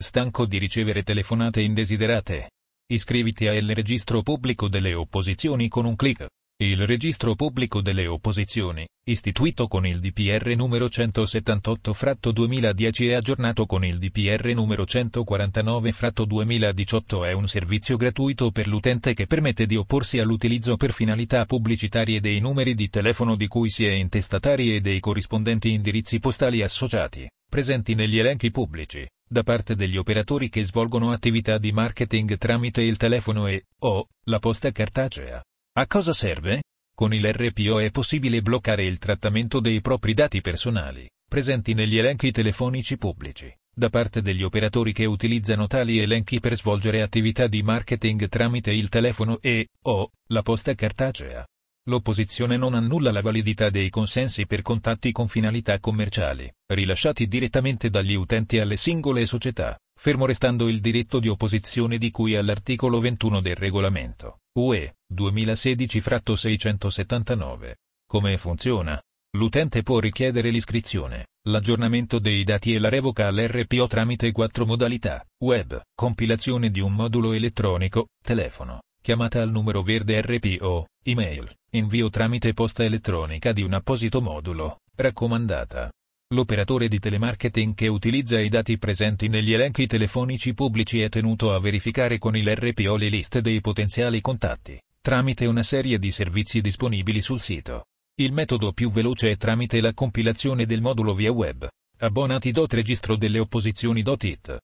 Stanco di ricevere telefonate indesiderate? Iscriviti al registro pubblico delle opposizioni con un clic. Il registro pubblico delle opposizioni, istituito con il DPR numero 178 fratto 2010 e aggiornato con il DPR numero 149 fratto 2018 è un servizio gratuito per l'utente che permette di opporsi all'utilizzo per finalità pubblicitarie dei numeri di telefono di cui si è intestatari e dei corrispondenti indirizzi postali associati, presenti negli elenchi pubblici, da parte degli operatori che svolgono attività di marketing tramite il telefono e, o, la posta cartacea. A cosa serve? Con il RPO è possibile bloccare il trattamento dei propri dati personali, presenti negli elenchi telefonici pubblici, da parte degli operatori che utilizzano tali elenchi per svolgere attività di marketing tramite il telefono e, o, la posta cartacea. L'opposizione non annulla la validità dei consensi per contatti con finalità commerciali, rilasciati direttamente dagli utenti alle singole società, fermo restando il diritto di opposizione di cui all'articolo 21 del regolamento UE 2016-679. Come funziona? L'utente può richiedere l'iscrizione, l'aggiornamento dei dati e la revoca all'RPO tramite quattro modalità, web, compilazione di un modulo elettronico, telefono, chiamata al numero verde RPO, email, invio tramite posta elettronica di un apposito modulo, raccomandata. L'operatore di telemarketing che utilizza i dati presenti negli elenchi telefonici pubblici è tenuto a verificare con il RPO le liste dei potenziali contatti, tramite una serie di servizi disponibili sul sito. Il metodo più veloce è tramite la compilazione del modulo via web. Abbonati.registro delle opposizioni.it